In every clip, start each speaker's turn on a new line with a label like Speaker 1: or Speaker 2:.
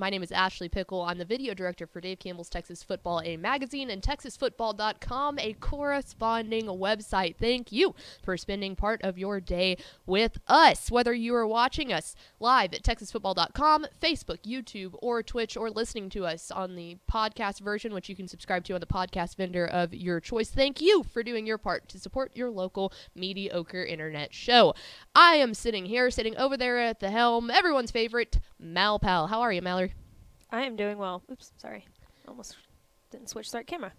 Speaker 1: My name is Ashley Pickle. I'm the video director for Dave Campbell's Texas Football, a magazine, and TexasFootball.com, a corresponding website. Thank you for spending part of your day with us. Whether you are watching us live at TexasFootball.com, Facebook, YouTube, or Twitch, or listening to us on the podcast version, which you can subscribe to on the podcast vendor of your choice. Thank you for doing your part to support your local mediocre internet show. I am sitting here, sitting over there at the helm, everyone's favorite, Mal Pal. How are you, Mallory?
Speaker 2: I am doing well. Oops, sorry. Almost didn't switch start camera.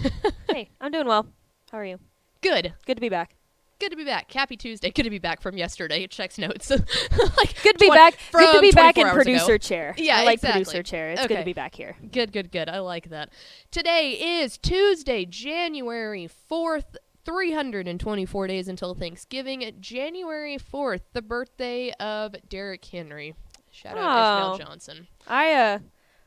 Speaker 2: hey, I'm doing well. How are you?
Speaker 1: Good.
Speaker 2: Good to be back.
Speaker 1: Good to be back. Happy Tuesday. Good to be back from yesterday. It checks notes. like
Speaker 2: Good to be back. Good to be back in producer
Speaker 1: ago.
Speaker 2: chair.
Speaker 1: Yeah,
Speaker 2: I like
Speaker 1: exactly.
Speaker 2: producer chair. It's good to be back here.
Speaker 1: Good, good, good. I like that. Today is Tuesday, January 4th. 324 days until Thanksgiving. January 4th, the birthday of Derrick Henry. Shout out
Speaker 2: Oh.
Speaker 1: Ishmael Johnson.
Speaker 2: I uh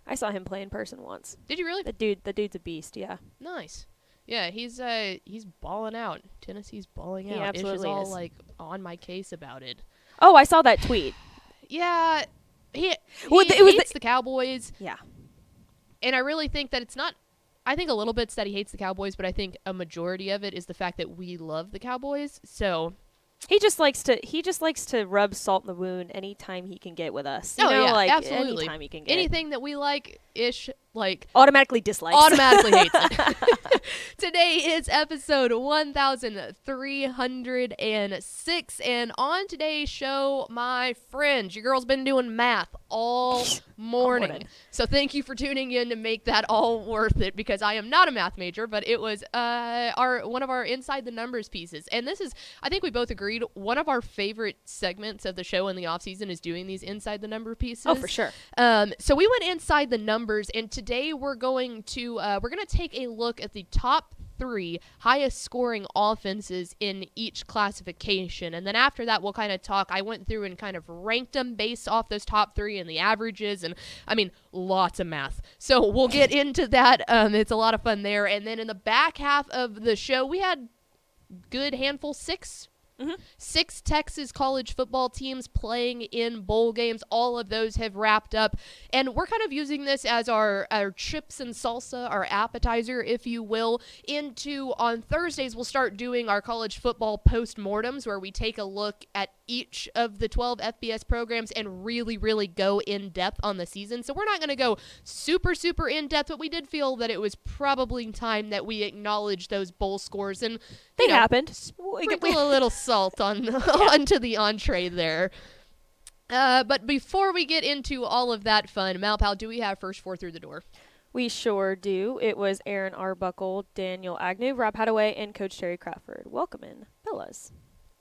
Speaker 2: I saw him play in person once.
Speaker 1: Did you really?
Speaker 2: The dude the dude's a beast, yeah.
Speaker 1: Nice. Yeah, he's uh he's balling out. Tennessee's balling
Speaker 2: He
Speaker 1: out. Ish is
Speaker 2: absolutely
Speaker 1: all
Speaker 2: is.
Speaker 1: like on my case about it.
Speaker 2: Oh, I saw that tweet.
Speaker 1: Yeah, he, he
Speaker 2: Well, it was the-
Speaker 1: hates the Cowboys,
Speaker 2: Yeah.
Speaker 1: and I really think that it's not. I think a little bit's that he hates the Cowboys, but I think a majority of it is the fact that we love the Cowboys. So
Speaker 2: He just likes to he just likes to rub salt in the wound anytime he can get with us. You
Speaker 1: oh
Speaker 2: know,
Speaker 1: yeah,
Speaker 2: like
Speaker 1: absolutely.
Speaker 2: anytime he can get.
Speaker 1: anything that we like, ish like
Speaker 2: automatically dislikes.
Speaker 1: automatically hates it. Today is episode 1306. And on today's show, my friends, your girl's been doing math all morning.
Speaker 2: morning.
Speaker 1: So thank you for tuning in to make that all worth it because I am not a math major, but it was uh, our one of our inside the numbers pieces. And this is, I think we both agreed, one of our favorite segments of the show in the off season is doing these inside the number pieces.
Speaker 2: Oh, for sure.
Speaker 1: Um, so we went inside the numbers, and today we're going to uh, we're going to take a look at the top three highest scoring offenses in each classification, and then after that we'll kind of talk. I went through and kind of ranked them based off those top three and the averages, and I mean lots of math. So we'll get into that. Um, it's a lot of fun there, and then in the back half of the show we had good handful six Mm-hmm. Six Texas college football teams playing in bowl games. All of those have wrapped up. And we're kind of using this as our, our chips and salsa, our appetizer, if you will, into on Thursdays, we'll start doing our college football post-mortems where we take a look at each of the 12 FBS programs and really, really go in depth on the season. So we're not going to go super, super in depth, but we did feel that it was probably time that we acknowledge those bowl scores and
Speaker 2: They
Speaker 1: you know,
Speaker 2: happened.
Speaker 1: Sprinkle a little salt on onto the entree there. Uh, but before we get into all of that fun, Malpal, do we have first four through the door?
Speaker 2: We sure do. It was Aaron Arbuckle, Daniel Agnew, Rob Hadaway, and Coach Terry Crawford. Welcome in, fellas.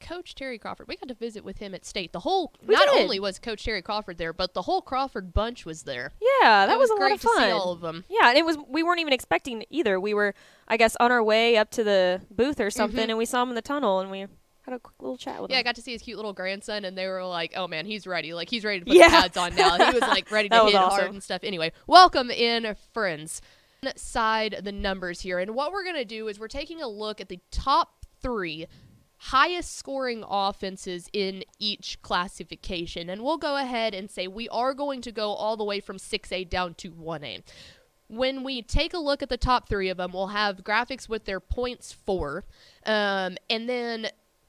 Speaker 1: Coach Terry Crawford. We got to visit with him at state. The whole
Speaker 2: We
Speaker 1: not
Speaker 2: did.
Speaker 1: only was Coach Terry Crawford there, but the whole Crawford bunch was there.
Speaker 2: Yeah, that
Speaker 1: It
Speaker 2: was, a
Speaker 1: great
Speaker 2: lot of
Speaker 1: to
Speaker 2: fun.
Speaker 1: see all of them.
Speaker 2: Yeah, and it was we weren't even expecting either. We were, I guess, on our way up to the booth or something,
Speaker 1: Mhm.
Speaker 2: and we saw him in the tunnel, and we had a quick little chat with
Speaker 1: Yeah, I got to see his cute little grandson, and they were like, "Oh man, he's ready! Like he's ready to put
Speaker 2: Yeah.
Speaker 1: the pads on now." He was like ready to hit
Speaker 2: was
Speaker 1: hard and stuff. Anyway, welcome in, friends. Side the numbers here, and what we're gonna do is we're taking a look at the top three highest scoring offenses in each classification. And we'll go ahead and say we are going to go all the way from 6A down to 1A. When we take a look at the top three of them, we'll have graphics with their points for. Um, and then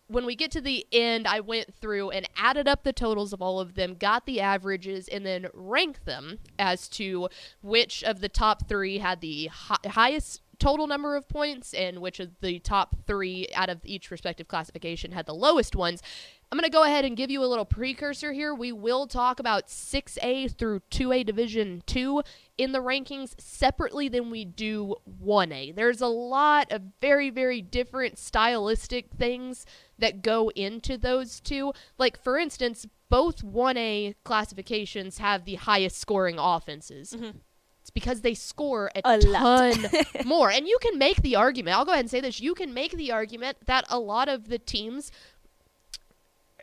Speaker 1: when we get to the end, I went through and added up the totals of all of them, got the averages, and then ranked them as to which of the top three had the hi- highest total number of points and which of the top three out of each respective classification had the lowest ones. I'm going to go ahead and give you a little precursor here. We will talk about 6A through 2A Division 2 in the rankings separately than we do 1A. There's a lot of very, very different stylistic things that go into those two. Like, for instance, both 1A classifications have the highest scoring offenses.
Speaker 2: Mhm.
Speaker 1: It's because they score a,
Speaker 2: A
Speaker 1: ton more. And you can make the argument, I'll go ahead and say this, you can make the argument that a lot of the teams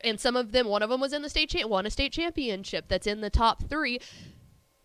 Speaker 1: and some of them, one of them was in the state cha- won a state championship that's in the top three.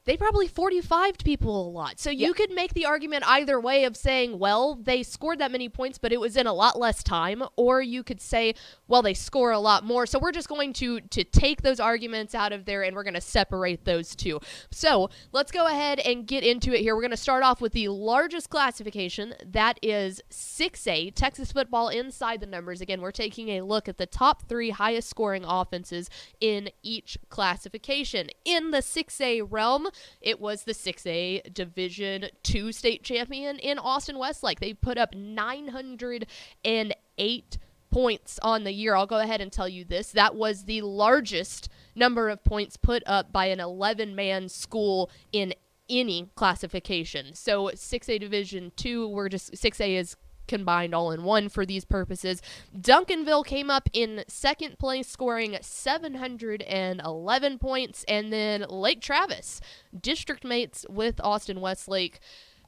Speaker 1: They probably 45'd people a lot. So
Speaker 2: Yeah.
Speaker 1: you could make the argument either way of saying, well, they scored that many points, but it was in a lot less time. Or you could say, well, they score a lot more. So we're just going to to take those arguments out of there and we're going to separate those two. So let's go ahead and get into it here. We're going to start off with the largest classification. That is 6A, Texas football inside the numbers. Again, we're taking a look at the top three highest scoring offenses in each classification. In the 6A realm, it was the 6A Division 2 state champion in Austin Westlake. They put up 908 points on the year. I'll go ahead and tell you this. That was the largest number of points put up by an 11 man school in any classification. So 6A Division 2, we're just 6A is combined all in one for these purposes. Duncanville came up in second place, scoring 711 points, and then Lake Travis, district mates with Austin Westlake,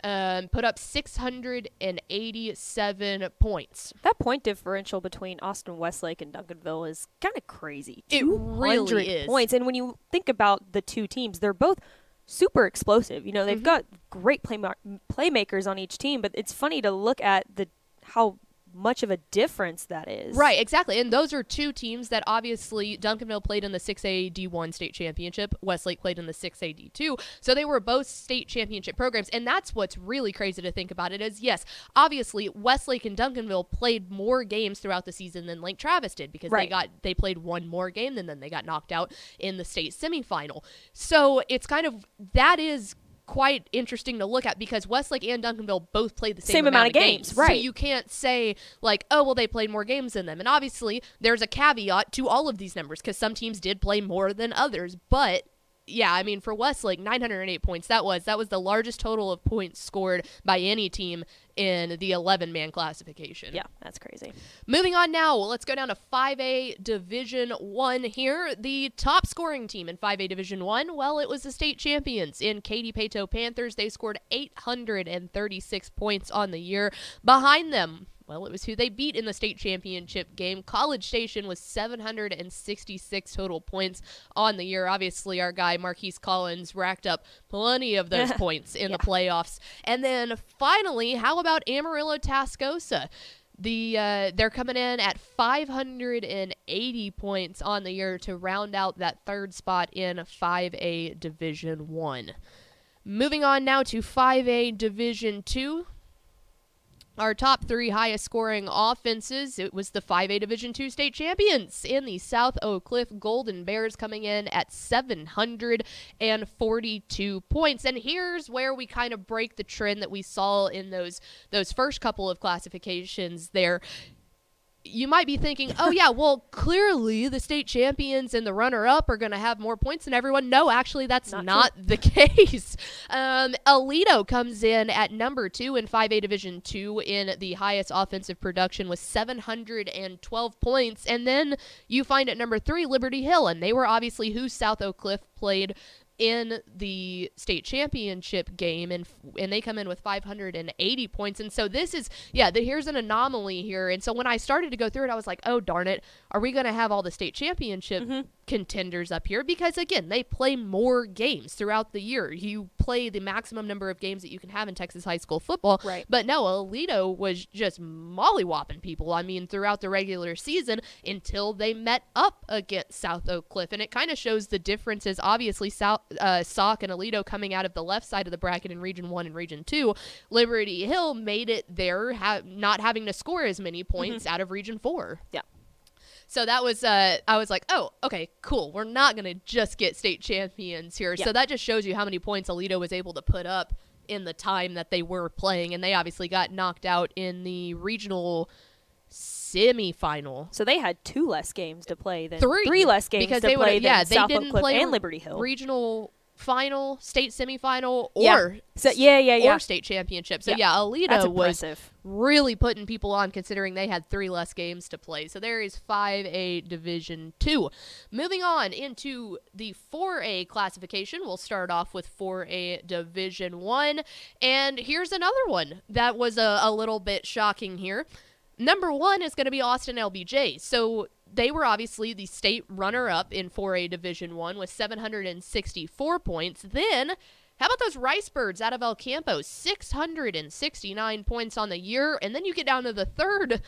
Speaker 1: um, put up 687 points.
Speaker 2: That point differential between Austin Westlake and Duncanville is kind of crazy.
Speaker 1: It really is.
Speaker 2: points. And when you think about the two teams, they're both super explosive. You know, they've
Speaker 1: Mhm.
Speaker 2: got great play playmakers on each team, but it's funny to look at the how much of a difference that is.
Speaker 1: Right, exactly. And those are two teams that obviously Duncanville played in the 6A D1 state championship, Westlake played in the 6A D2. So they were both state championship programs. And that's what's really crazy to think about it is yes, obviously Westlake and Duncanville played more games throughout the season than Lake Travis did because they got they played one more game than then they got knocked out in the state semifinal. So it's kind of that is quite interesting to look at because Westlake and Duncanville both played the same,
Speaker 2: Same amount of games,
Speaker 1: So
Speaker 2: right.
Speaker 1: you can't say like, oh well, they played more games than them. And obviously, there's a caveat to all of these numbers because some teams did play more than others. But yeah, I mean, for Westlake, 908 points. That was that was the largest total of points scored by any team in the 11 man classification.
Speaker 2: Yeah, that's crazy.
Speaker 1: Moving on now, let's go down to 5A Division 1 here. The top scoring team in 5A Division 1, well, it was the state champions in Katy Paetow Panthers. They scored 836 points on the year. Behind them, well, it was who they beat in the state championship game. College Station was 766 total points on the year. Obviously, our guy Marquise Collins racked up plenty of those points in the playoffs. And then finally, how about Amarillo Tascosa? The uh, they're coming in at 580 points on the year to round out that third spot in 5A Division 1. Moving on now to 5A Division 2. Our top three highest scoring offenses, it was the 5A Division II state champions in the South Oak Cliff Golden Bears coming in at 742 points. And here's where we kind of break the trend that we saw in those those first couple of classifications there you might be thinking, oh, yeah, well, clearly the state champions and the runner up are going to have more points than everyone. No, actually, that's
Speaker 2: Not
Speaker 1: not, the case. Um, Aledo comes in at number two in 5A Division 2 in the highest offensive production with 712 points. And then you find at number three Liberty Hill, and they were obviously who South Oak Cliff played in the state championship game and and they come in with 580 points. And so this is yeah the, here's an anomaly here. And so when I started to go through it I was like oh darn it. Are we going to have all the state championship mm-hmm. Contenders up here because again they play more games throughout the year. You play the maximum number of games that you can have in texas high school football.
Speaker 2: Right.
Speaker 1: but no aledo was just mollywhopping people i mean throughout the regular season until they met up against south oak cliff. And it kind of shows the differences. Obviously south uh, sock and aledo coming out of the left side of the bracket in region 1 and region 2 liberty hill made it there ha- not having to score as many points out of region 4
Speaker 2: Yeah.
Speaker 1: So that was, uh, I was like, oh, okay, cool. We're not going to just get state champions here.
Speaker 2: Yeah.
Speaker 1: So that just shows you how many points Aledo was able to put up in the time that they were playing. And they obviously got knocked out in the regional semifinal.
Speaker 2: So they had two less games to play than
Speaker 1: Three.
Speaker 2: three less games
Speaker 1: because
Speaker 2: to
Speaker 1: they
Speaker 2: play
Speaker 1: yeah, they
Speaker 2: South Oak
Speaker 1: didn't
Speaker 2: Cliff
Speaker 1: play
Speaker 2: and Liberty Hill.
Speaker 1: regional final, state semifinal,
Speaker 2: Yeah.
Speaker 1: or
Speaker 2: So- yeah, yeah, yeah.
Speaker 1: or state championship. So
Speaker 2: Yeah.
Speaker 1: yeah, Aledo
Speaker 2: That's
Speaker 1: was really putting people on considering they had three less games to play. So there is 5A Division 2. Moving on into the 4A classification, we'll start off with 4A Division 1. And here's another one that was a, a little bit shocking here. Number one is going to be Austin LBJ. So they were obviously the state runner up in 4A Division 1 with 764 points. Then how about those Rice Birds out of El Campo? 669 points on the year. And then you get down to the third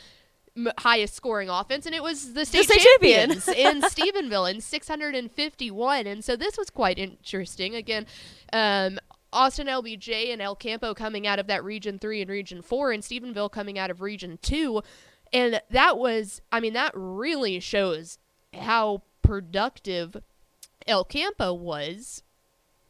Speaker 1: highest scoring offense, and it was the state,
Speaker 2: state champion.
Speaker 1: champions in Stephenville in 651. And so this was quite interesting. Again, um, Austin LBJ and El Campo coming out of that Region 3 and Region 4, and Stephenville coming out of Region 2. And that was, I mean, that really shows how productive El Campo was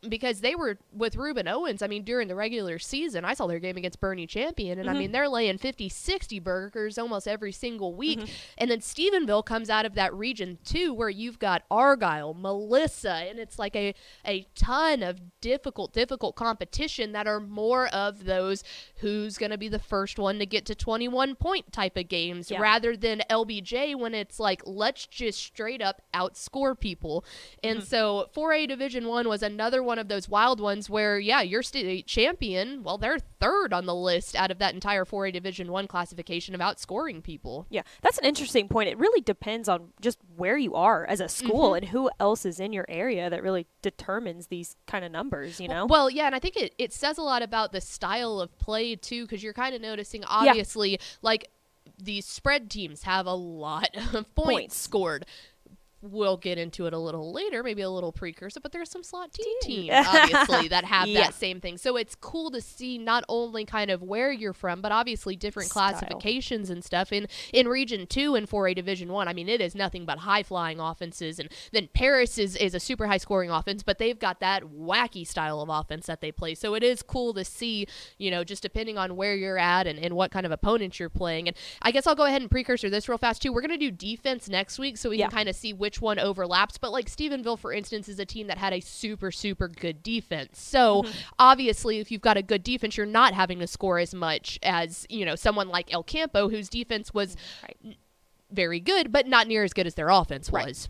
Speaker 1: because they were with Ruben Owens. I mean, during the regular season, I saw their game against Boerne Champion, and I mean, mm-hmm. they're laying 50, 60 burgers almost every single week. Mm-hmm. And then Stephenville comes out of that region too, where you've got Argyle, Melissa, and it's like a, a ton of difficult, difficult competition that are more of those who's going to be the first one to get to 21 point type of games
Speaker 2: Yeah.
Speaker 1: rather than LBJ when it's like, let's just straight up outscore people. And mm-hmm. so 4A Division 1 was another one of those wild ones where, yeah, your state champion, well, they're third on the list out of that entire 4A Division 1 classification of outscoring people.
Speaker 2: Yeah, that's an interesting point. It really depends on just where you are as a school
Speaker 1: Mm-hmm.
Speaker 2: and who else is in your area that really determines these kind of numbers, you know?
Speaker 1: Well, yeah, and I think it, it says a lot about the style of play, too, because you're kind of noticing, obviously, like these spread teams have a lot of points,
Speaker 2: Points.
Speaker 1: scored. We'll get into it a little later, maybe a little precursor, but there's some slot Team. teams, obviously, that have
Speaker 2: Yeah.
Speaker 1: that same thing. So it's cool to see not only kind of where you're from, but obviously different
Speaker 2: Style.
Speaker 1: classifications and stuff. In in Region 2 and 4A Division 1, I mean, it is nothing but high flying offenses. And then Paris is, is a super high scoring offense, but they've got that wacky style of offense that they play. So it is cool to see, you know, just depending on where you're at and, and what kind of opponent you're playing. And I guess I'll go ahead and precursor this real fast, too. We're going to do defense next week so we
Speaker 2: Yeah.
Speaker 1: can kind of see which one overlaps. But like Stephenville, for instance, is a team that had a super, super good defense. So
Speaker 2: Mm-hmm.
Speaker 1: obviously, if you've got a good defense, you're not having to score as much as, you know, someone like El Campo, whose defense was
Speaker 2: Right.
Speaker 1: very good, but not near as good as their offense
Speaker 2: Right.
Speaker 1: was.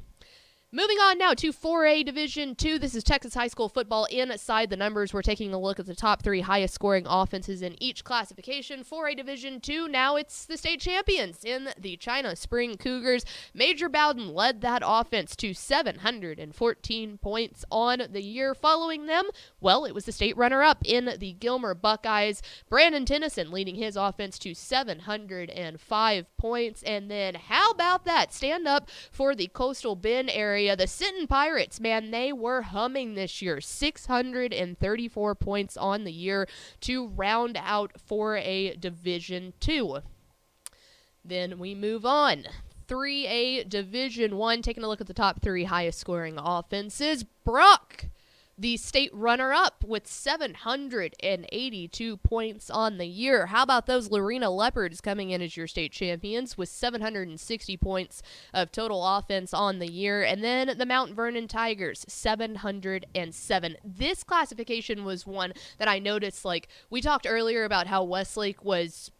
Speaker 1: Moving on now to 4A Division 2. This is Texas High School football inside the numbers. We're taking a look at the top three highest scoring offenses in each classification. 4A Division 2, now it's the state champions in the China Spring Cougars. Major Bowden led that offense to 714 points on the year. Following them, well, it was the state runner up in the Gilmer Buckeyes. Brandon Tennyson leading his offense to 705 points. And then, how about that? Stand up for the Coastal Bend area. The Sinton Pirates, man, they were humming this year. 634 points on the year to round out for a Division 2. Then we move on. 3A Division 1, taking a look at the top three highest scoring offenses. Brock, the state runner up with 782 points on the year. How about those Lorena Leopards coming in as your state champions with 760 points of total offense on the year? And then the Mount Vernon Tigers, 707. This classification was one that I noticed. Like, we talked earlier about how Westlake was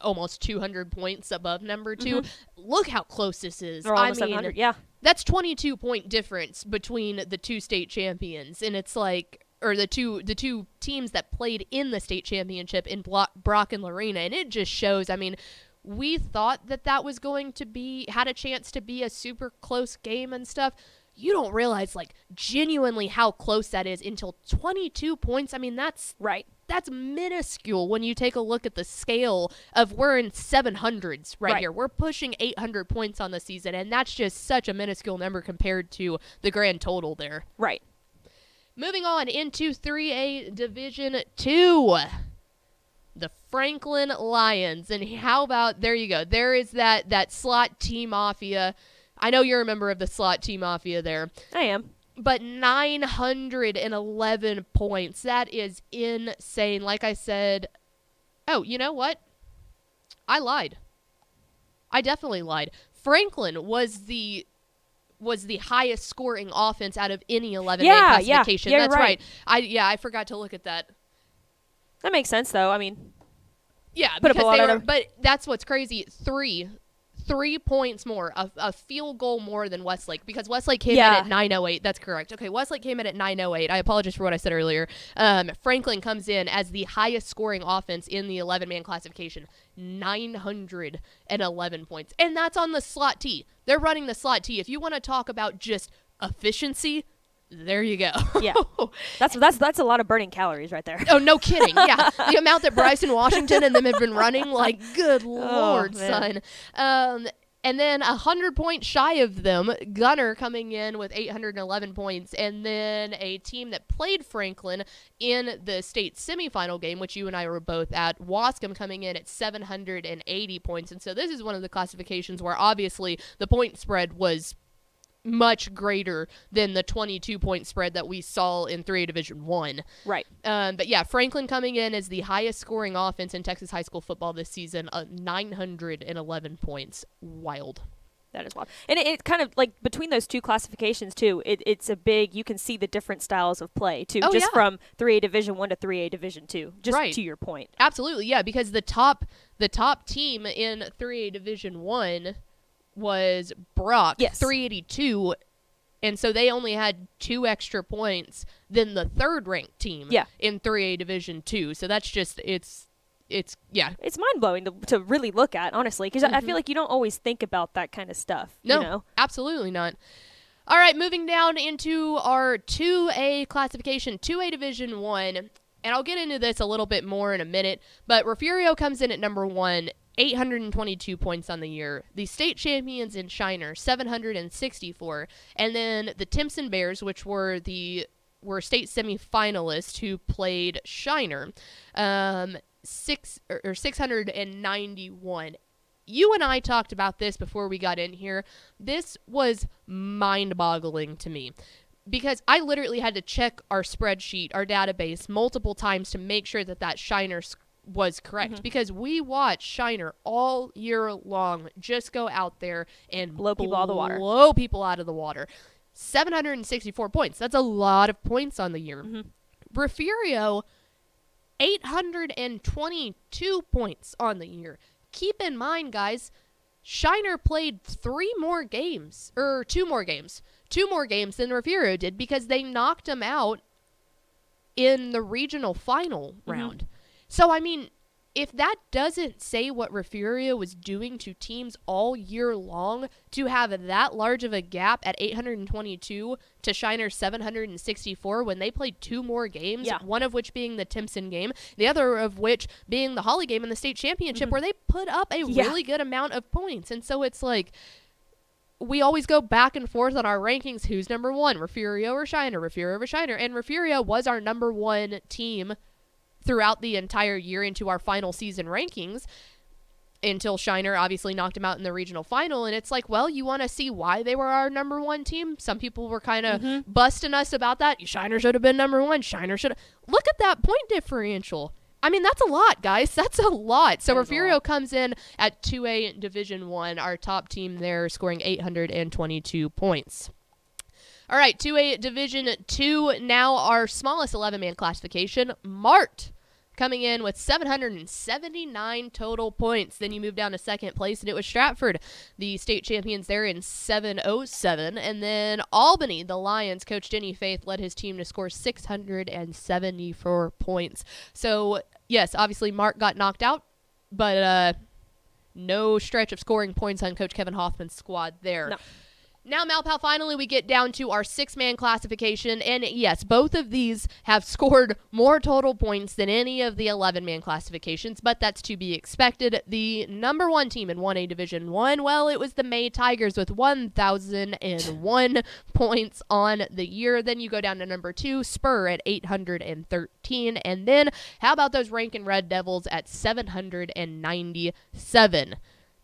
Speaker 1: almost 200 points above number 2 Look how close this is. I mean,
Speaker 2: 700. Yeah.
Speaker 1: that's 22 point difference between the two state champions and it's like or the two the two teams that played in the state championship in Blo- Brock and Lorena and it just shows I mean we thought that that was going to be had a chance to be a super close game and stuff you don't realize like genuinely how close that is until 22 points. I mean, that's
Speaker 2: Right.
Speaker 1: that's minuscule when you take a look at the scale of we're in 700s right,
Speaker 2: Right.
Speaker 1: here. We're pushing 800 points on the season, and that's just such a minuscule number compared to the grand total there.
Speaker 2: Right.
Speaker 1: Moving on into 3A Division 2. The Franklin Lions. And how about there you go. There is that that slot team Mafia. I know you're a member of the slot T Mafia there.
Speaker 2: I am.
Speaker 1: But 911 points. That is insane. Like I said, oh, you know what? I lied. I definitely lied. Franklin was the was the highest scoring offense out of any 11 man
Speaker 2: Yeah, yeah.
Speaker 1: classification.
Speaker 2: Yeah, you're
Speaker 1: That's
Speaker 2: right.
Speaker 1: I yeah, I forgot to look at that.
Speaker 2: That makes sense though. I mean,
Speaker 1: Yeah,
Speaker 2: Put
Speaker 1: because they were, but that's what's crazy. Three, three points more, a, a field goal more than Westlake because Westlake came
Speaker 2: Yeah.
Speaker 1: in at 908. That's correct. Okay, Westlake came in at 908. I apologize for what I said earlier. Um, Franklin comes in as the highest scoring offense in the 11 man classification, 911 points, and that's on the slot T. They're running the slot T. If you want to talk about just efficiency, there you go.
Speaker 2: yeah. that's that's that's a lot of burning calories right there.
Speaker 1: Oh, no kidding. Yeah. the amount that Bryson Washington and them have been running, like, good lord,
Speaker 2: Oh, man.
Speaker 1: son. Um, and then a 100 points shy of them, Gunter coming in with 811 points. And then a team that played Franklin in the state semifinal game, which you and I were both at, Waskom coming in at 780 points. And so this is one of the classifications where obviously the point spread was much greater than the 22 point spread that we saw in 3A Division 1.
Speaker 2: Right.
Speaker 1: Um, but yeah, Franklin coming in as the highest scoring offense in Texas high school football this season, uh, 911 points. Wild.
Speaker 2: That is wild. And it, it kind of like between those two classifications too, it, it's a big you can see the different styles of play too.
Speaker 1: Oh,
Speaker 2: just
Speaker 1: yeah.
Speaker 2: from three A division one to three A division two. Just
Speaker 1: Right.
Speaker 2: to your point.
Speaker 1: Absolutely, yeah, because the top the top team in 3A Division 1 was Brock,
Speaker 2: Yes.
Speaker 1: 382, and so they only had two extra points than the third ranked team
Speaker 2: Yeah.
Speaker 1: in 3A Division 2. So that's just it's it's yeah,
Speaker 2: It's mind blowing to, to really look at, honestly, because I feel like you don't always think about that kind of stuff.
Speaker 1: Mm-hmm. No,
Speaker 2: You know?
Speaker 1: absolutely not. All right, moving down into our 2A classification, 2A Division 1. And I'll get into this a little bit more in a minute, but Refugio comes in at number 1, 822 points on the year. The state champions in Shiner, 764. And then the Timpson Bears, which were the were state semifinalists who played Shiner, um, six or, or 691 you and I talked about this before we got in here. This was mind boggling to me because I literally had to check our spreadsheet, our database, multiple times to make sure that that Shiner was correct mm-hmm. because we watched Shiner all year long just go out there and
Speaker 2: Blow people out of the water.
Speaker 1: Blow people out of the water. 764 points. That's a lot of points on the year. Mm-hmm. Refugio 822 points on the year. Keep in mind, guys, Shiner played three more games, or two more games, two more games than Refugio did because they knocked him out in the regional final mm-hmm. round. So, I mean, if that doesn't say what Refugio was doing to teams all year long, to have that large of a gap at 822 to Shiner's 764 when they played two more games,
Speaker 2: Yeah.
Speaker 1: one of which being the Timpson game, the other of which being the Hawley game in the state championship, mm-hmm. where they put up a
Speaker 2: Yeah.
Speaker 1: really good amount of points. And so it's like, we always go back and forth on our rankings. Who's number one, Refugio or Shiner? Refugio or Shiner? And Refugio was our number one team throughout the entire year into our final season rankings until Shiner obviously knocked him out in the regional final. And it's like, well, you want to see why they were our number one team? Some people were kind of mm-hmm. busting us about that. Shiner should have been number one. Shiner should have. Look at that point differential. I mean, that's a lot, guys. That's a lot. So
Speaker 2: That is
Speaker 1: Refugio
Speaker 2: lot.
Speaker 1: comes in at 2A Division 1, our top team there, scoring 822 points. All right, 2A Division 2, now our smallest 11 man classification, Mart. Coming in with 779 total points. Then you move down to second place, and it was Stratford, the state champions there in 707. And then Albany, the Lions, Coach Denny Faith led his team to score 674 points. So, yes, obviously Mart got knocked out, but uh, no stretch of scoring points on Coach Kevin Hoffman's squad there.
Speaker 2: No.
Speaker 1: Now, Malpal, finally, we get down to our six man classification. And yes, both of these have scored more total points than any of the 11 man classifications, but that's to be expected. The number one team in 1A Division 1, well, it was the May Tigers with 1,001 points on the year. Then you go down to number two, Spur at 813. And then, how about those Rankin Red Devils at 797?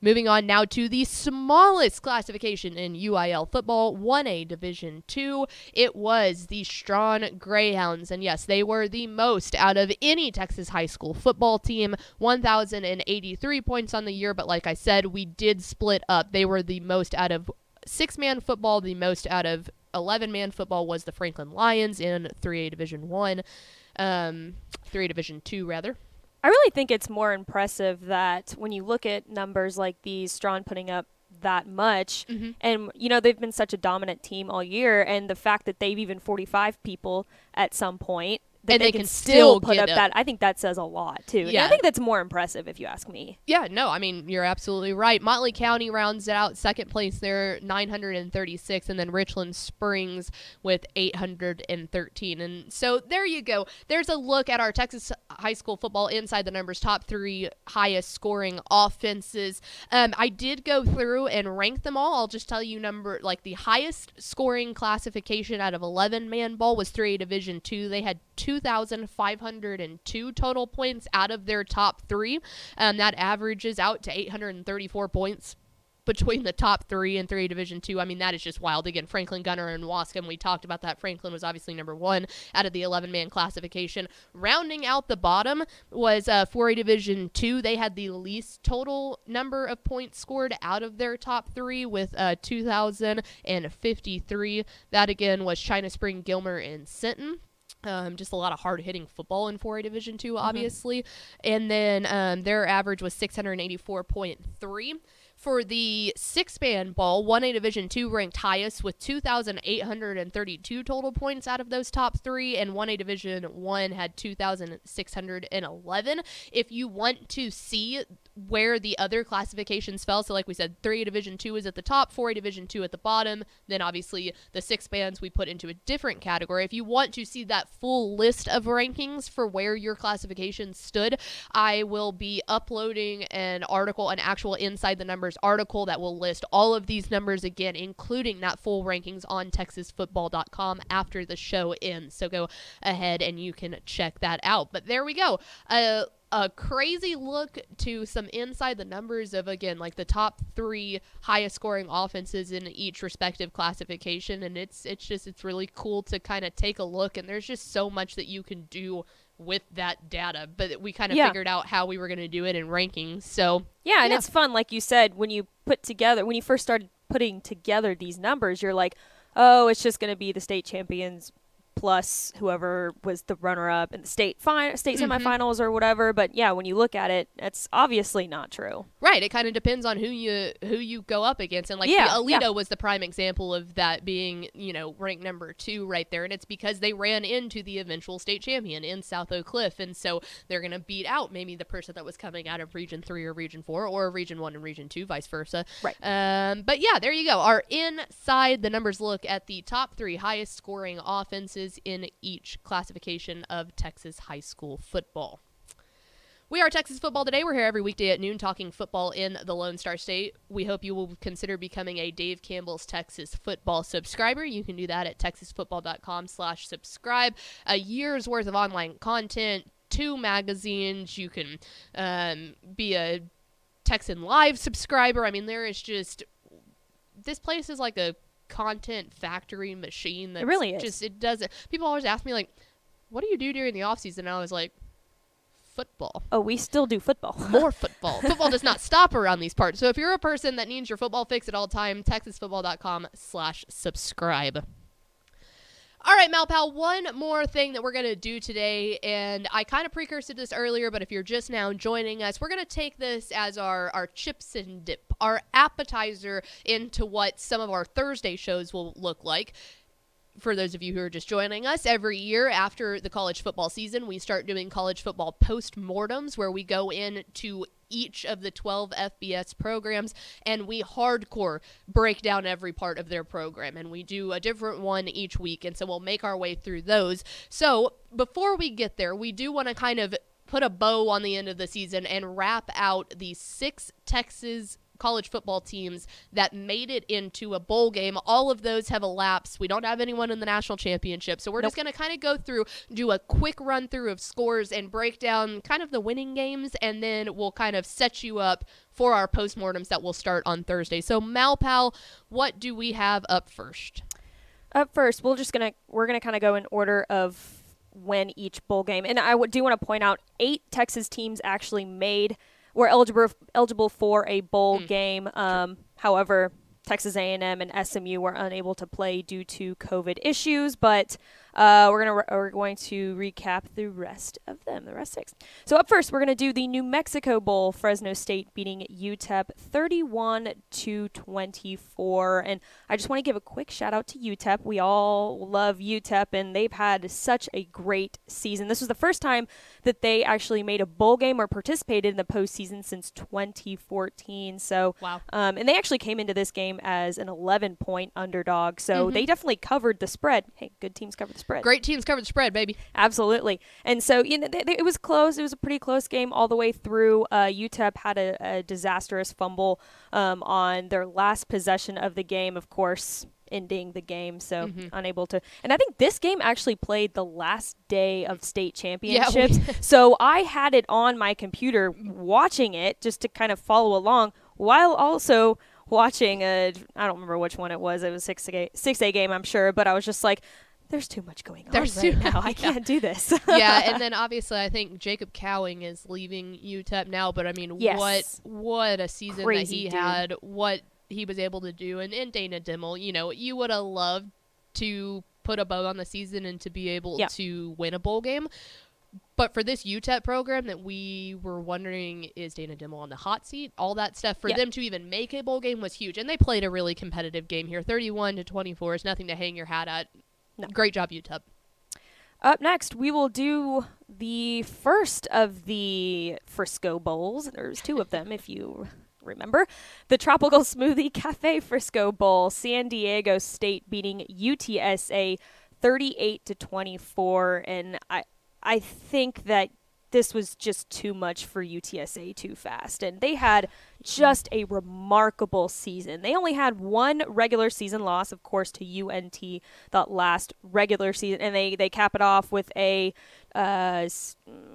Speaker 1: Moving on now to the smallest classification in UIL football, 1A Division 2. It was the Strawn Greyhounds. And yes, they were the most out of any Texas high school football team, 1,083 points on the year. But like I said, we did split up. They were the most out of six man football, the most out of 11 man football was the Franklin Lions in 3A Division 1, um, 3A Division 2, rather.
Speaker 2: I really think it's more impressive that when you look at numbers like these, Strawn putting up that much,
Speaker 1: Mm-hmm.
Speaker 2: and you know they've been such a dominant team all year, and the fact that they've even 45 people at some point that
Speaker 1: And
Speaker 2: they,
Speaker 1: they
Speaker 2: can,
Speaker 1: can
Speaker 2: still
Speaker 1: still
Speaker 2: put up
Speaker 1: up.
Speaker 2: that, I think that says a lot too. And
Speaker 1: Yeah.
Speaker 2: I think that's more impressive if you ask me.
Speaker 1: Yeah, no, I mean, you're absolutely right. Motley County rounds it out second place there, 936, and then Richland Springs with 813. And so there you go. There's a look at our Texas high school football inside the numbers top three highest scoring offenses. Um, I did go through and rank them all. I'll just tell you number like the highest scoring classification out of 11 man ball was 3A Division 2. They had 2,502 total points out of their top three. Um, that averages out to 834 points between the top three and three division two. I mean that is just wild. Again franklin gunter and waskom we talked about that. Franklin was obviously number one out of the 11 man classification. Rounding out the bottom was uh, 4a division two they had the least total number of points scored out of their top three with uh, 2053 that again was china spring gilmer and sinton um, just a lot of hard hitting football in 4A Division 2, obviously. And then um, their average was 684.3. For the six man ball, 1A Division 2 ranked highest with 2,832 total points out of those top three, and 1A Division 1 had 2,611. If you want to see where the other classifications fell, so like we said, 3A Division 2 is at the top, 4A Division 2 at the bottom, then obviously the six bands we put into a different category. If you want to see that full list of rankings for where your classification stood, I will be uploading an article, an actual Inside the Numbers article that will list all of these numbers again, including that full rankings on TexasFootball.com after the show ends. So go ahead and you can check that out. But there we go. Uh, a crazy look to some inside the numbers of again like the top three highest scoring offenses in each respective classification and it's it's just it's really cool to kind of take a look and there's just so much that you can do with that data but we kind of
Speaker 2: Yeah.
Speaker 1: figured out how we were going to do it in rankings so
Speaker 2: Yeah, and
Speaker 1: Yeah.
Speaker 2: it's fun, like you said, when you put together, when you first started putting together these numbers, you're like, oh, it's just going to be the state champions plus whoever was the runner-up in the state fi- state
Speaker 1: Mhm.
Speaker 2: semifinals or whatever. But yeah, when you look at it, it's obviously not true.
Speaker 1: Right. It kind of depends on who you who you go up against, and like
Speaker 2: Yeah,
Speaker 1: Aledo
Speaker 2: yeah.
Speaker 1: was the prime example of that being you know ranked number two right there, and it's because they ran into the eventual state champion in South Oak Cliff, and so they're gonna beat out maybe the person that was coming out of Region Three or Region Four or Region One and Region Two, vice versa.
Speaker 2: Right.
Speaker 1: Um. But yeah, there you go. Our inside the numbers look at the top three highest scoring offenses in each classification of Texas high school football. We are Texas Football Today. We're here every weekday at noon talking football in the Lone Star State. We hope you will consider becoming a Dave Campbell's Texas Football subscriber. You can do that at texasfootball.com slash subscribe. A year's worth of online content, two magazines. You can um, be a Texan Live subscriber. I mean, there is just... This place is like a content factory machine that
Speaker 2: really is.
Speaker 1: just it doesn't people always ask me like what do you do during the off season and i was like football
Speaker 2: Oh, we still do football.
Speaker 1: more football. football does not stop around these parts. So if you're a person that needs your football fix at all time, texasfootball.com slash subscribe. All right, Malpal, one more thing that we're going to do today, and I kind of precursed this earlier, but if you're just now joining us, we're going to take this as our, our chips and dip, our appetizer into what some of our Thursday shows will look like. For those of you who are just joining us, every year after the college football season, we start doing college football post-mortems where we go into each of the 12 FBS programs and we hardcore break down every part of their program and we do a different one each week and so we'll make our way through those. So, before we get there, we do want to kind of put a bow on the end of the season and wrap out the six Texas college football teams that made it into a bowl game. All of those have elapsed. We don't have anyone in the national championship. So we're nope. just going to kind of go through, do a quick run through of scores and break down kind of the winning games, and then we'll kind of set you up for our postmortems that will start on Thursday. So, Malpal, what do we have up first?
Speaker 2: Up first, we're just gonna we're gonna kind of go in order of when each bowl game, and I do want to point out eight Texas teams actually made were eligible eligible for a bowl mm. game. Um, however, Texas A&M and SMU were unable to play due to COVID issues, but uh, we're gonna we're going to recap the rest of them, the rest six. So up first, we're gonna do the New Mexico Bowl. Fresno State beating UTEP 31 to 24, and I just want to give a quick shout out to UTEP. We all love UTEP, and they've had such a great season. This was the first time that they actually made a bowl game or participated in the postseason since 2014. So
Speaker 1: wow,
Speaker 2: um, and they actually came into this game as an 11 point underdog. So mm-hmm. they definitely covered the spread. Hey, good teams covered the spread.
Speaker 1: Great teams covered spread, baby.
Speaker 2: Absolutely. And so you know, th- th- it was close. It was a pretty close game all the way through. Uh, UTEP had a, a disastrous fumble um, on their last possession of the game. Of course, ending the game, so mm-hmm. unable to. And I think this game actually played the last day of state championships. Yeah, so I had it on my computer watching it just to kind of follow along while also watching a I don't remember which one it was. It was six a six A game, I'm sure, but I was just like, there's too much going on there's right too, now. I can't do this.
Speaker 1: yeah, and then obviously I think Jacob Cowing is leaving UTEP now, but I mean, yes. what what a season Crazy that he dude. had, what he was able to do, and, and Dana Dimel, you know, you would have loved to put a bow on the season and to be able yeah. to win a bowl game. But for this UTEP program that we were wondering is Dana Dimel on the hot seat, all that stuff for yeah. them to even make a bowl game was huge, and they played a really competitive game here. Thirty-one to twenty-four is nothing to hang your hat at. No. Great job, UTEP.
Speaker 2: Up next, we will do the first of the Frisco Bowls. There's two of them, if you remember. The Tropical Smoothie Cafe Frisco Bowl. San Diego State beating UTSA 38 to 24, and I I think that this was just too much for UTSA too fast. And they had just a remarkable season. They only had one regular season loss, of course, to UNT that last regular season, and they, they cap it off with a uh,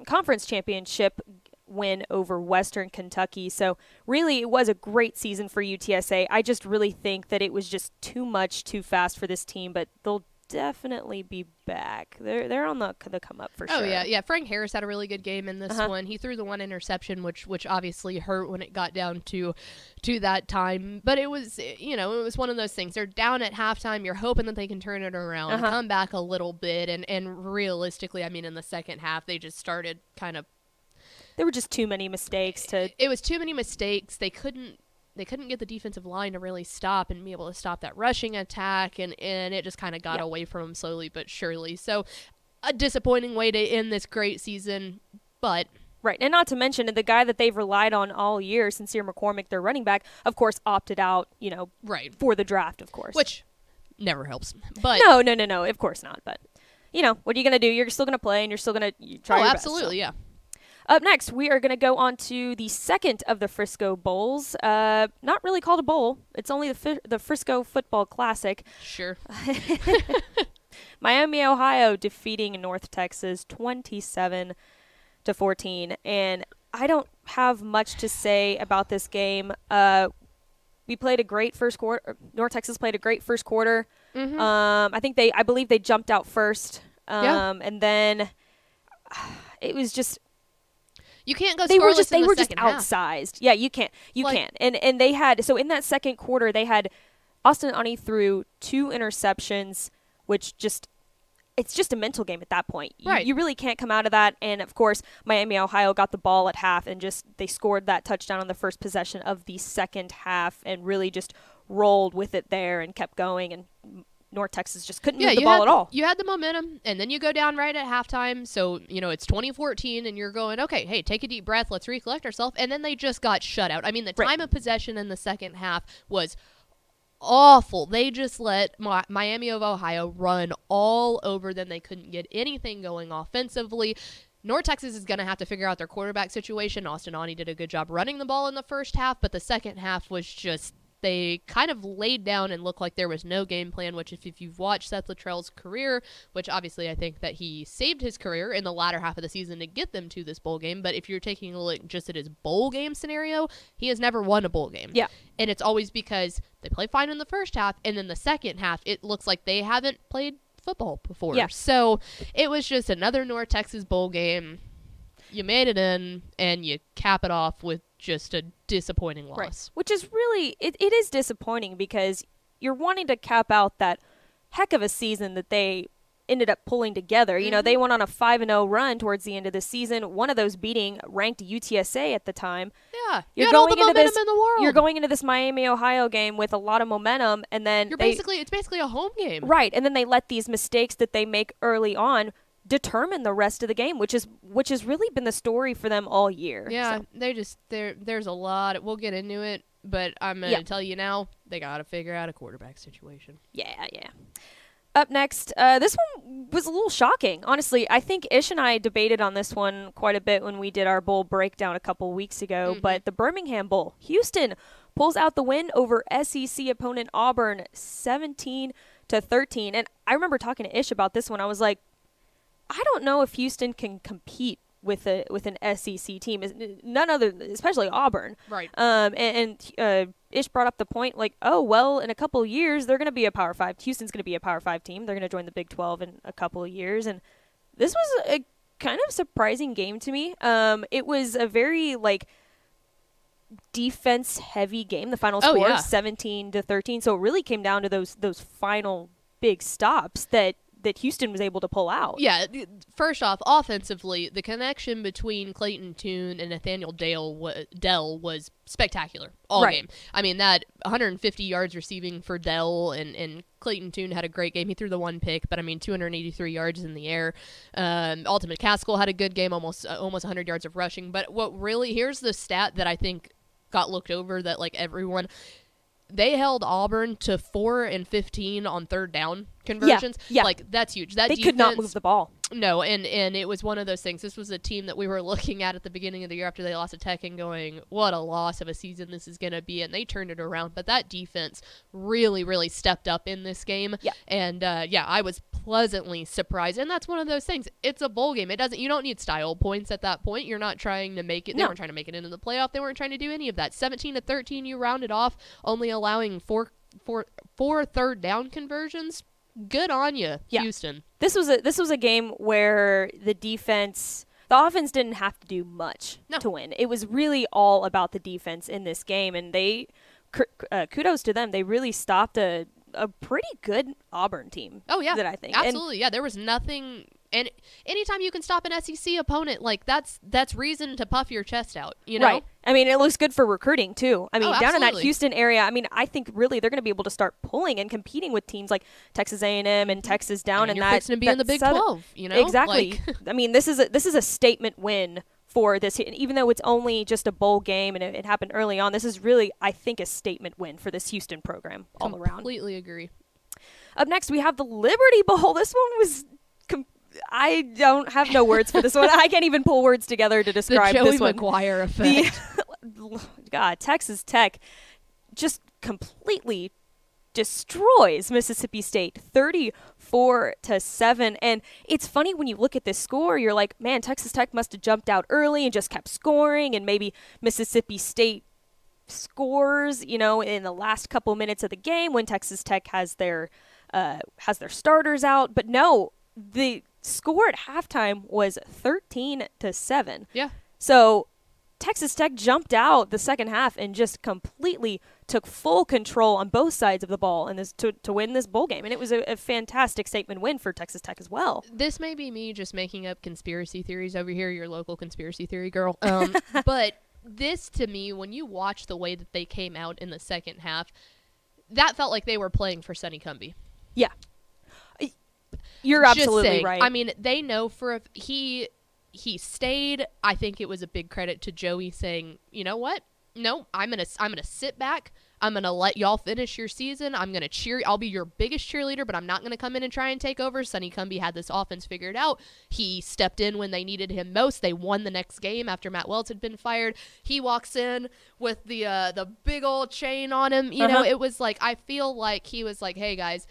Speaker 2: conference championship win over Western Kentucky. So, really, it was a great season for UTSA. I just really think that it was just too much too fast for this team, but they'll definitely be back. They're they're on the the come up for
Speaker 1: oh,
Speaker 2: sure.
Speaker 1: Oh yeah, yeah. Frank Harris had a really good game in this
Speaker 2: uh-huh.
Speaker 1: one. He threw the one interception, which which obviously hurt when it got down to to that time. But it was you know it was one of those things. They're down at halftime. You're hoping that they can turn it around, uh-huh. come back a little bit, and and realistically, I mean, in the second half, they just started kind of.
Speaker 2: There were just too many mistakes to.
Speaker 1: It was too many mistakes. They couldn't they couldn't get the defensive line to really stop and be able to stop that rushing attack, and, and it just kind of got away from them slowly but surely. So, a disappointing way to end this great season, but.
Speaker 2: Right, and not to mention the guy that they've relied on all year, Sincere McCormick, their running back, of course, opted out, you know,
Speaker 1: right
Speaker 2: for the draft, of course,
Speaker 1: which never helps. But
Speaker 2: no, no, no, no, of course not. But you know, what are you gonna do? You're still gonna play, and you're still gonna try.
Speaker 1: Oh,
Speaker 2: absolutely,
Speaker 1: best, so.
Speaker 2: yeah. Up next, we are going to go on to the second of the Frisco Bowls. Uh, not really called a bowl. It's only the fi- the Frisco Football Classic.
Speaker 1: Sure.
Speaker 2: Miami, Ohio, defeating North Texas 27 to 14, and I don't have much to say about this game. Uh, we played a great first quarter. North Texas played a great first quarter.
Speaker 1: Mm-hmm.
Speaker 2: Um, I think they, I believe they jumped out first. Um,
Speaker 1: yeah.
Speaker 2: and then it was just
Speaker 1: you can't go.
Speaker 2: They were just
Speaker 1: they
Speaker 2: the
Speaker 1: were
Speaker 2: just
Speaker 1: half.
Speaker 2: outsized. Yeah, you can't. You
Speaker 1: like,
Speaker 2: can't. And and they had so in that second quarter they had Austin Aune threw two interceptions, which just it's just a mental game at that point.
Speaker 1: Right.
Speaker 2: You, you, really can't come out of that. And of course, Miami, Ohio got the ball at half and just they scored that touchdown on the first possession of the second half and really just rolled with it there and kept going and North Texas just couldn't
Speaker 1: yeah,
Speaker 2: move the ball
Speaker 1: had,
Speaker 2: at all.
Speaker 1: You had the momentum, and then you go down right at halftime. So you know it's 2014, and you're going, okay, hey, take a deep breath, let's recollect ourselves. And then they just got shut out. I mean, the
Speaker 2: Right.
Speaker 1: time of possession in the second half was awful. They just let Mi- Miami of Ohio run all over them. They couldn't get anything going offensively. North Texas is going to have to figure out their quarterback situation. Austin Aune did a good job running the ball in the first half, but the second half was just they kind of laid down and looked like there was no game plan. Which, if, if you've watched Seth Littrell's career, which obviously I think that he saved his career in the latter half of the season to get them to this bowl game, but if you're taking a look just at his bowl game scenario, he has never won a bowl game.
Speaker 2: Yeah.
Speaker 1: And it's always because they play fine in the first half, and then the second half, it looks like they haven't played football before.
Speaker 2: Yeah.
Speaker 1: So it was just another North Texas bowl game. You made it in, and you cap it off with just a disappointing loss.
Speaker 2: Which is really it, it is disappointing because you're wanting to cap out that heck of a season that they ended up pulling together. You know, mm-hmm. they went on a 5 and 0 run towards the end of the season, one of those beating ranked UTSA at the time.
Speaker 1: Yeah, you
Speaker 2: You're
Speaker 1: all
Speaker 2: going into this
Speaker 1: in the world.
Speaker 2: You're going into this Miami Ohio game with a lot of momentum and then
Speaker 1: You're
Speaker 2: they-
Speaker 1: basically it's basically a home game.
Speaker 2: Right, and then they let these mistakes that they make early on determine the rest of the game, which is which has really been the story for them all year.
Speaker 1: Yeah,
Speaker 2: So,
Speaker 1: they just there. There's a lot. We'll get into it, but I'm gonna
Speaker 2: Yeah.
Speaker 1: tell you now. They got to figure out a quarterback situation.
Speaker 2: yeah, yeah. Up next, uh, this one was a little shocking. Honestly, I think Ish and I debated on this one quite a bit when we did our bowl breakdown a couple weeks ago.
Speaker 1: Mhm.
Speaker 2: But the Birmingham Bowl, Houston pulls out the win over SEC opponent Auburn, seventeen to thirteen. And I remember talking to Ish about this one. I was like, I don't know if Houston can compete with a with an SEC team. Is none other, especially Auburn.
Speaker 1: Right.
Speaker 2: Um, and, and uh, Ish brought up the point like, oh well, in a couple of years they're going to be a Power Five. Houston's going to be a Power Five team. They're going to join the Big Twelve in a couple of years, and this was a kind of surprising game to me. Um, it was a very like defense heavy game. The final
Speaker 1: Oh,
Speaker 2: score
Speaker 1: yeah.
Speaker 2: seventeen to thirteen. So it really came down to those those final big stops that that Houston was able to pull out.
Speaker 1: Yeah. First off, offensively, the connection between Clayton Tune and Nathaniel Dale wa- Dell was spectacular all
Speaker 2: Right.
Speaker 1: game. I mean, that 150 yards receiving for Dell and and Clayton Tune had a great game. He threw the one pick, but I mean, 283 yards in the air. Um, Alton McCaskill had a good game, almost uh, almost 100 yards of rushing. But what really here's the stat that I think got looked over that like everyone they held Auburn to four and fifteen on third down conversions.
Speaker 2: yeah.
Speaker 1: Like that's huge. That
Speaker 2: They could not
Speaker 1: defense-
Speaker 2: move the ball.
Speaker 1: No, and and it was one of those things. This was a team that we were looking at at the beginning of the year after they lost to Tech and going, "What a loss of a season this is going to be." And they turned it around. But that defense really, really stepped up in this game.
Speaker 2: Yeah.
Speaker 1: And uh, yeah, I was pleasantly surprised. And that's one of those things. It's a bowl game. It doesn't. You don't need style points at that point. You're not trying to make it. They
Speaker 2: No.
Speaker 1: weren't trying to make it into the playoff. They weren't trying to do any of that. 17 to 13, you rounded off, only allowing four four four third down conversions. Good on you,
Speaker 2: Yeah.
Speaker 1: Houston.
Speaker 2: this was a this was a game where the defense the offense didn't have to do much
Speaker 1: No.
Speaker 2: to win. It was really all about the defense in this game and they uh, kudos to them. They really stopped a a pretty good Auburn team.
Speaker 1: Oh yeah,
Speaker 2: that I think. And-
Speaker 1: absolutely. yeah, there was nothing. And anytime you can stop an SEC opponent, like that's that's reason to puff your chest out. You know,
Speaker 2: Right. I mean, it looks good for recruiting too. I mean,
Speaker 1: Oh,
Speaker 2: down in that. Houston area, I mean, I think really they're going to be able to start pulling and competing with teams like Texas A&M and Texas down
Speaker 1: and
Speaker 2: in
Speaker 1: you're
Speaker 2: that.
Speaker 1: to be
Speaker 2: that
Speaker 1: in the Big
Speaker 2: southern-
Speaker 1: Twelve. You know,
Speaker 2: exactly.
Speaker 1: Like,
Speaker 2: I mean, this is a, this is a statement win for this, even though it's only just a bowl game and it, it happened early on. This is really, I think, a statement win for this Houston program all around.
Speaker 1: completely agree.
Speaker 2: Up next, we have the Liberty Bowl. This one was. I don't have no words for this one. I can't even pull words together to
Speaker 1: The
Speaker 2: describe
Speaker 1: Joey
Speaker 2: this one.
Speaker 1: McGuire effect.
Speaker 2: The, God, Texas Tech just completely destroys Mississippi State 34 to 7 and it's funny when you look at this score you're like man Texas Tech must have jumped out early and just kept scoring and maybe Mississippi State scores you know in the last couple minutes of the game when Texas Tech has their uh, has their starters out but no the score at halftime was 13 to 7
Speaker 1: yeah,
Speaker 2: so Texas Tech jumped out the second half and just completely took full control on both sides of the ball and this to, to win this bowl game. And it was a, a fantastic statement win for Texas Tech as well.
Speaker 1: this may be me just making up conspiracy theories over here. Your local conspiracy theory girl. Um, but this to me, when you watch the way that they came out in the second half, that felt like they were playing for Sonny Cumby.
Speaker 2: Yeah. You're absolutely
Speaker 1: saying.
Speaker 2: right.
Speaker 1: I mean, they know for a, he he stayed. I think it was a big credit to Joey saying, you know what? No, I'm gonna I'm gonna sit back. I'm gonna let y'all finish your season. I'm gonna cheer. I'll be your biggest cheerleader, but I'm not gonna come in and try and take over. Sonny Cumby had this offense figured out. He stepped in when they needed him most. They won the next game after Matt Wells had been fired. He walks in with the uh, the big old chain on him. You know,
Speaker 2: Uh-huh.
Speaker 1: it was like I feel like he was like, hey guys,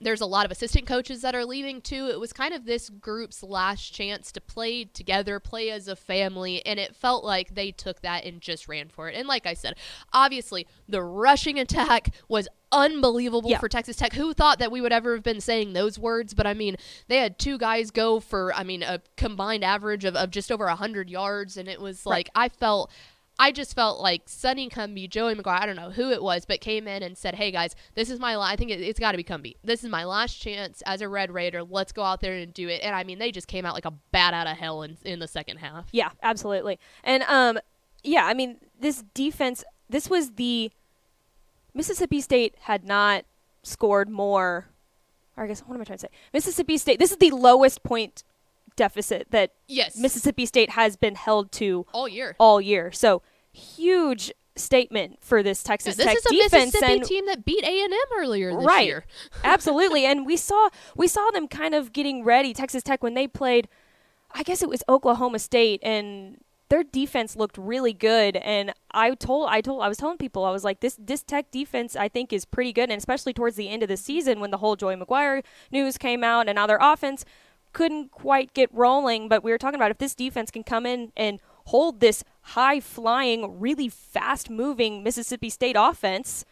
Speaker 1: there's a lot of assistant coaches that are leaving too. It was kind of this group's last chance to play together, play as a family, and it felt like they took that and just ran for it. And like I said, obviously the rushing attack was unbelievable
Speaker 2: Yeah.
Speaker 1: for Texas Tech. Who thought that we would ever have been saying those words? But I mean, they had two guys go for I mean a combined average of, of just over hundred yards, and it was
Speaker 2: Right.
Speaker 1: like I felt I just felt like Sonny Cumby, Joey McGuire, I don't know who it was, but came in and said, "Hey guys, this is my. La- I think it, it's got to be Cumby. This is my last chance as a Red Raider. Let's go out there and do it." And I mean, they just came out like a bat out of hell in in the second half.
Speaker 2: Yeah, absolutely. And um yeah, I mean, this defense this was the Mississippi State had not scored more or I guess what am I trying to say? Mississippi State this is the lowest point deficit that
Speaker 1: Yes,
Speaker 2: Mississippi State has been held to
Speaker 1: all year.
Speaker 2: all year. So huge statement for this
Speaker 1: Yeah,
Speaker 2: Texas
Speaker 1: this
Speaker 2: Tech
Speaker 1: is a
Speaker 2: defense
Speaker 1: Mississippi
Speaker 2: and
Speaker 1: team that beat A and M earlier this
Speaker 2: right.
Speaker 1: year.
Speaker 2: Absolutely. And we saw we saw them kind of getting ready, Texas Tech when they played I guess it was Oklahoma State and their defense looked really good and I told I told I was telling people I was like this this Tech defense I think is pretty good and especially towards the end of the season when the whole Joey McGuire news came out and now their offense couldn't quite get rolling but we were talking about if this defense can come in and hold this high flying really fast moving Mississippi State offense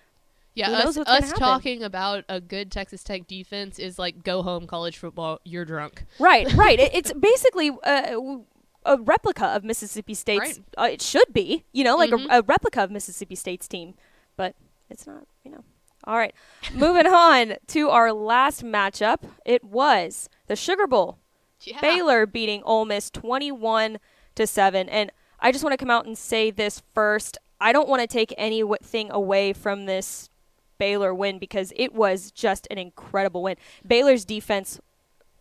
Speaker 1: Yeah, us,
Speaker 2: knows what's gonna
Speaker 1: us talking about a good Texas Tech defense is like go home college football. You're drunk.
Speaker 2: Right, right. It, it's basically uh, a replica of Mississippi State's.
Speaker 1: Right.
Speaker 2: Uh, it should be, you know, like
Speaker 1: Mhm.
Speaker 2: a, a replica of Mississippi State's team, but it's not, you know. All right, moving on to our last matchup. It was the Sugar Bowl.
Speaker 1: Yeah.
Speaker 2: Baylor beating Ole Miss 21 to 7 and I just want to come out and say this first. I don't want to take anything away from this Baylor win because it was just an incredible win. Baylor's defense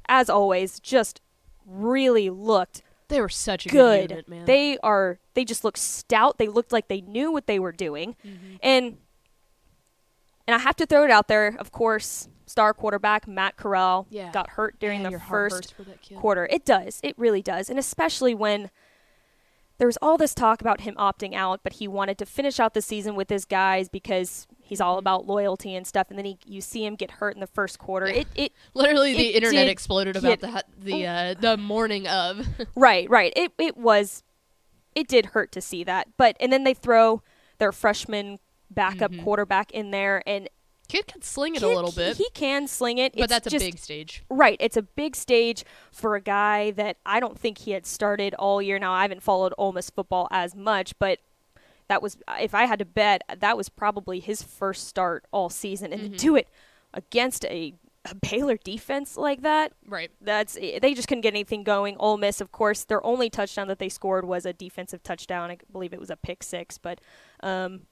Speaker 2: as always just really looked
Speaker 1: They were such a
Speaker 2: good.
Speaker 1: good, unit, man.
Speaker 2: They are they just looked stout. They looked like they knew what they were doing.
Speaker 1: Mm-hmm.
Speaker 2: And and I have to throw it out there, of course, star quarterback Matt Corral
Speaker 1: Yeah.
Speaker 2: got hurt during
Speaker 1: Man,
Speaker 2: the first
Speaker 1: hurts for that kid.
Speaker 2: quarter. It does. It really does. And especially when there was all this talk about him opting out, but he wanted to finish out the season with his guys because he's all
Speaker 1: Mhm.
Speaker 2: about loyalty and stuff. And then he, you see him get hurt in the first quarter. It, it
Speaker 1: Literally, the internet exploded about the the uh, the morning of.
Speaker 2: right, right. It, it was, it did hurt to see that. But and then they throw their freshman backup
Speaker 1: Mhm.
Speaker 2: quarterback in there, and
Speaker 1: Kid can sling it
Speaker 2: kid-
Speaker 1: a little bit,
Speaker 2: He can sling it,
Speaker 1: but
Speaker 2: It's
Speaker 1: that's a
Speaker 2: just-
Speaker 1: big stage.
Speaker 2: Right. It's a big stage for a guy that I don't think he had started all year. Now, I haven't followed Ole Miss football as much, but that was, if I had to bet, that was probably his first start all season. And
Speaker 1: Mhm.
Speaker 2: to do it against a, a Baylor defense like that,
Speaker 1: Right.
Speaker 2: that's they just couldn't get anything going. Ole Miss, of course, their only touchdown that they scored was a defensive touchdown. I believe it was a pick six, but um,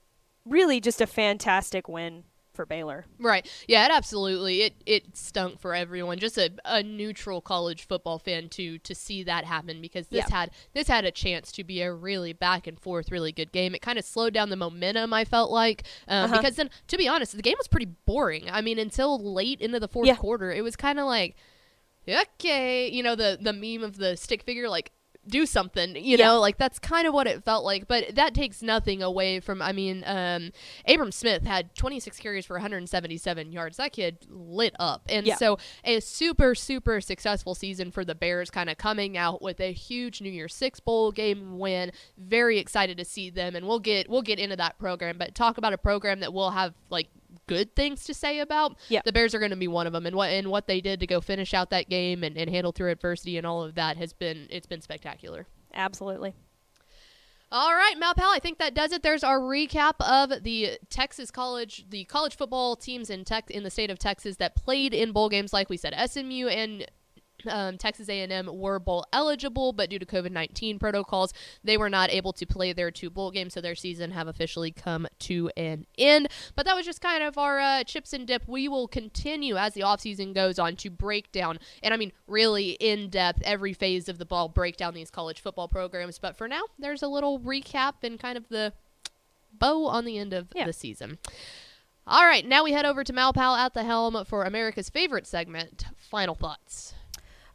Speaker 2: really just a fantastic win for Baylor.
Speaker 1: Right. Yeah, it absolutely it it stunk for everyone. Just a, a neutral college football fan to to see that happen because this
Speaker 2: Yeah.
Speaker 1: had this had a chance to be a really back and forth, really good game. It kind of slowed down the momentum. I felt like um,
Speaker 2: Uh-huh.
Speaker 1: because then, to be honest, the game was pretty boring. I mean, until late into the fourth
Speaker 2: Yeah.
Speaker 1: quarter, it was kind of like, okay, you know, the the meme of the stick figure, like do something, you
Speaker 2: Yeah.
Speaker 1: know, like that's kind of what it felt like. But that takes nothing away from. I mean, um, Abram Smith had 26 carries for 177 yards. That kid lit up, and
Speaker 2: Yeah.
Speaker 1: so a super super successful season for the Bears, kind of coming out with a huge New Year's Six bowl game win. Very excited to see them, and we'll get we'll get into that program. But talk about a program that we'll have like good things to say about.
Speaker 2: Yeah.
Speaker 1: The Bears are going to be one of them, and what and what they did to go finish out that game and, and handle through adversity and all of that has been it's been spectacular.
Speaker 2: Absolutely.
Speaker 1: All right, Malpal, I think that does it. There's our recap of the Texas college, the college football teams in tech in the state of Texas that played in bowl games. Like we said, SMU and um, Texas A&M were bowl eligible, but due to COVID-19 protocols, they were not able to play their two bowl games, so their season have officially come to an end. But that was just kind of our uh, chips and dip. We will continue as the offseason goes on to break down, and I mean really in depth, every phase of the ball, break down these college football programs. But for now, there's a little recap and kind of the bow on the end of
Speaker 2: Yeah.
Speaker 1: the season. All right, now we head over to Malpal at the helm for America's favorite segment, Final Thoughts.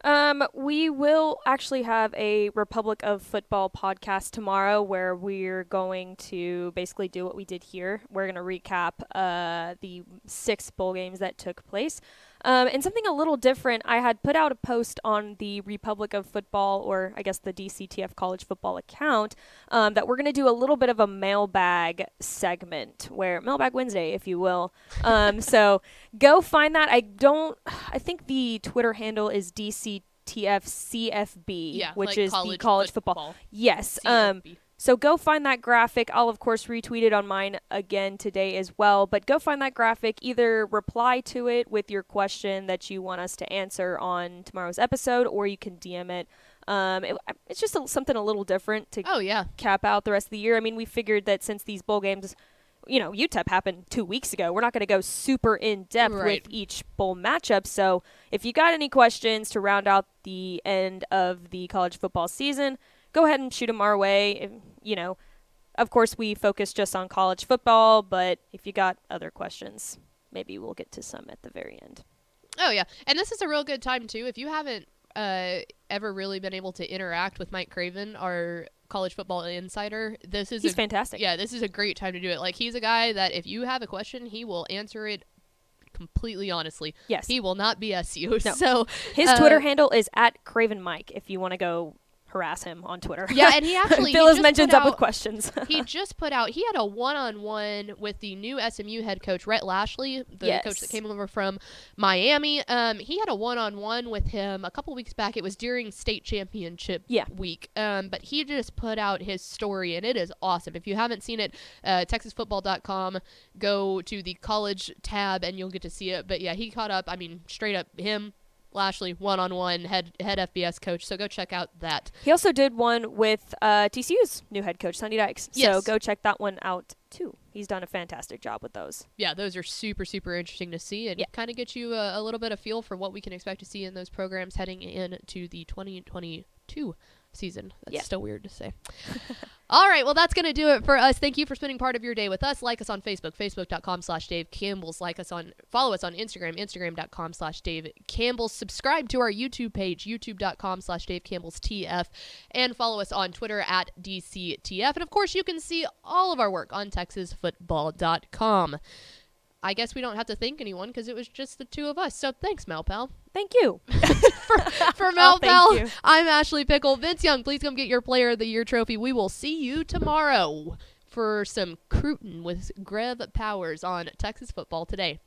Speaker 2: Um, we will actually have a Republic of Football podcast tomorrow where we're going to basically do what we did here. We're going to recap uh, the six bowl games that took place. Um, and something a little different, I had put out a post on the Republic of Football, or I guess the DCTF College Football account, um, that we're going to do a little bit of a mailbag segment, where Mailbag Wednesday, if you will. Um, so go find that. I don't, I think the Twitter handle is DCTFCFB,
Speaker 1: Yeah,
Speaker 2: which
Speaker 1: like
Speaker 2: is the
Speaker 1: college
Speaker 2: college football.
Speaker 1: football.
Speaker 2: Yes. Um,
Speaker 1: CFB.
Speaker 2: So go find that graphic. I'll of course retweet it on mine again today as well. But go find that graphic. Either reply to it with your question that you want us to answer on tomorrow's episode, or you can DM it. Um, it- it's just a, something a little different to
Speaker 1: Oh yeah,
Speaker 2: cap out the rest of the year. I mean, we figured that since these bowl games, you know, UTEP happened two weeks ago, we're not going to go super in depth
Speaker 1: Right.
Speaker 2: with each bowl matchup. So if you got any questions to round out the end of the college football season, go ahead and shoot them our way. If, you know, of course, we focus just on college football, but if you got other questions, maybe we'll get to some at the very end.
Speaker 1: oh yeah, and this is a real good time too. If you haven't uh, ever really been able to interact with Mike Craven, our college football insider, this is
Speaker 2: He's
Speaker 1: a,
Speaker 2: fantastic.
Speaker 1: Yeah, this is a great time to do it. Like he's a guy that if you have a question, he will answer it completely honestly.
Speaker 2: Yes.
Speaker 1: He will not BS you.
Speaker 2: No.
Speaker 1: So
Speaker 2: His
Speaker 1: uh,
Speaker 2: Twitter handle is at Craven Mike if you want to go harass him on Twitter.
Speaker 1: Yeah, and he actually
Speaker 2: fill his mentions up with questions.
Speaker 1: he just put out he had a one-on-one with the new SMU head coach Rhett Lashlee, the
Speaker 2: Yes.
Speaker 1: coach that came over from Miami. Um, he had a one-on-one with him a couple weeks back. It was during state championship
Speaker 2: Yeah.
Speaker 1: week. Um, but he just put out his story, and it is awesome. If you haven't seen it, uh, TexasFootball.com, go to the college tab, and you'll get to see it. But yeah, he caught up. I mean, straight up him. Lashlee, one-on-one head head FBS coach. So go check out that.
Speaker 2: He also did one with uh, TCU's new head coach, Sonny Dykes. So go check that one out too. He's done a fantastic job with those.
Speaker 1: yeah, those are super, super interesting to see and
Speaker 2: Yeah.
Speaker 1: kind of get you a, a little bit of feel for what we can expect to see in those programs heading into the 2022 season. That's
Speaker 2: Yeah.
Speaker 1: still weird to say. All right, well, that's going to do it for us. Thank you for spending part of your day with us. Like us on Facebook, facebook.com slash Dave Campbell's. Like us on, follow us on Instagram, instagram.com slash Dave Campbell's. Subscribe to our YouTube page, youtube.com slash Dave Campbell's TF. And follow us on Twitter at DCTF. And of course, you can see all of our work on TexasFootball.com. I guess we don't have to thank anyone because it was just the two of us. So thanks, Malpal.
Speaker 2: Thank you.
Speaker 1: For
Speaker 2: Oh, thank
Speaker 1: Malpal,
Speaker 2: you.
Speaker 1: I'm Ashley Pickle. Vince Young, please come get your Player of the Year trophy. We will see you tomorrow for some Cruton with Greg Powers on Texas Football Today.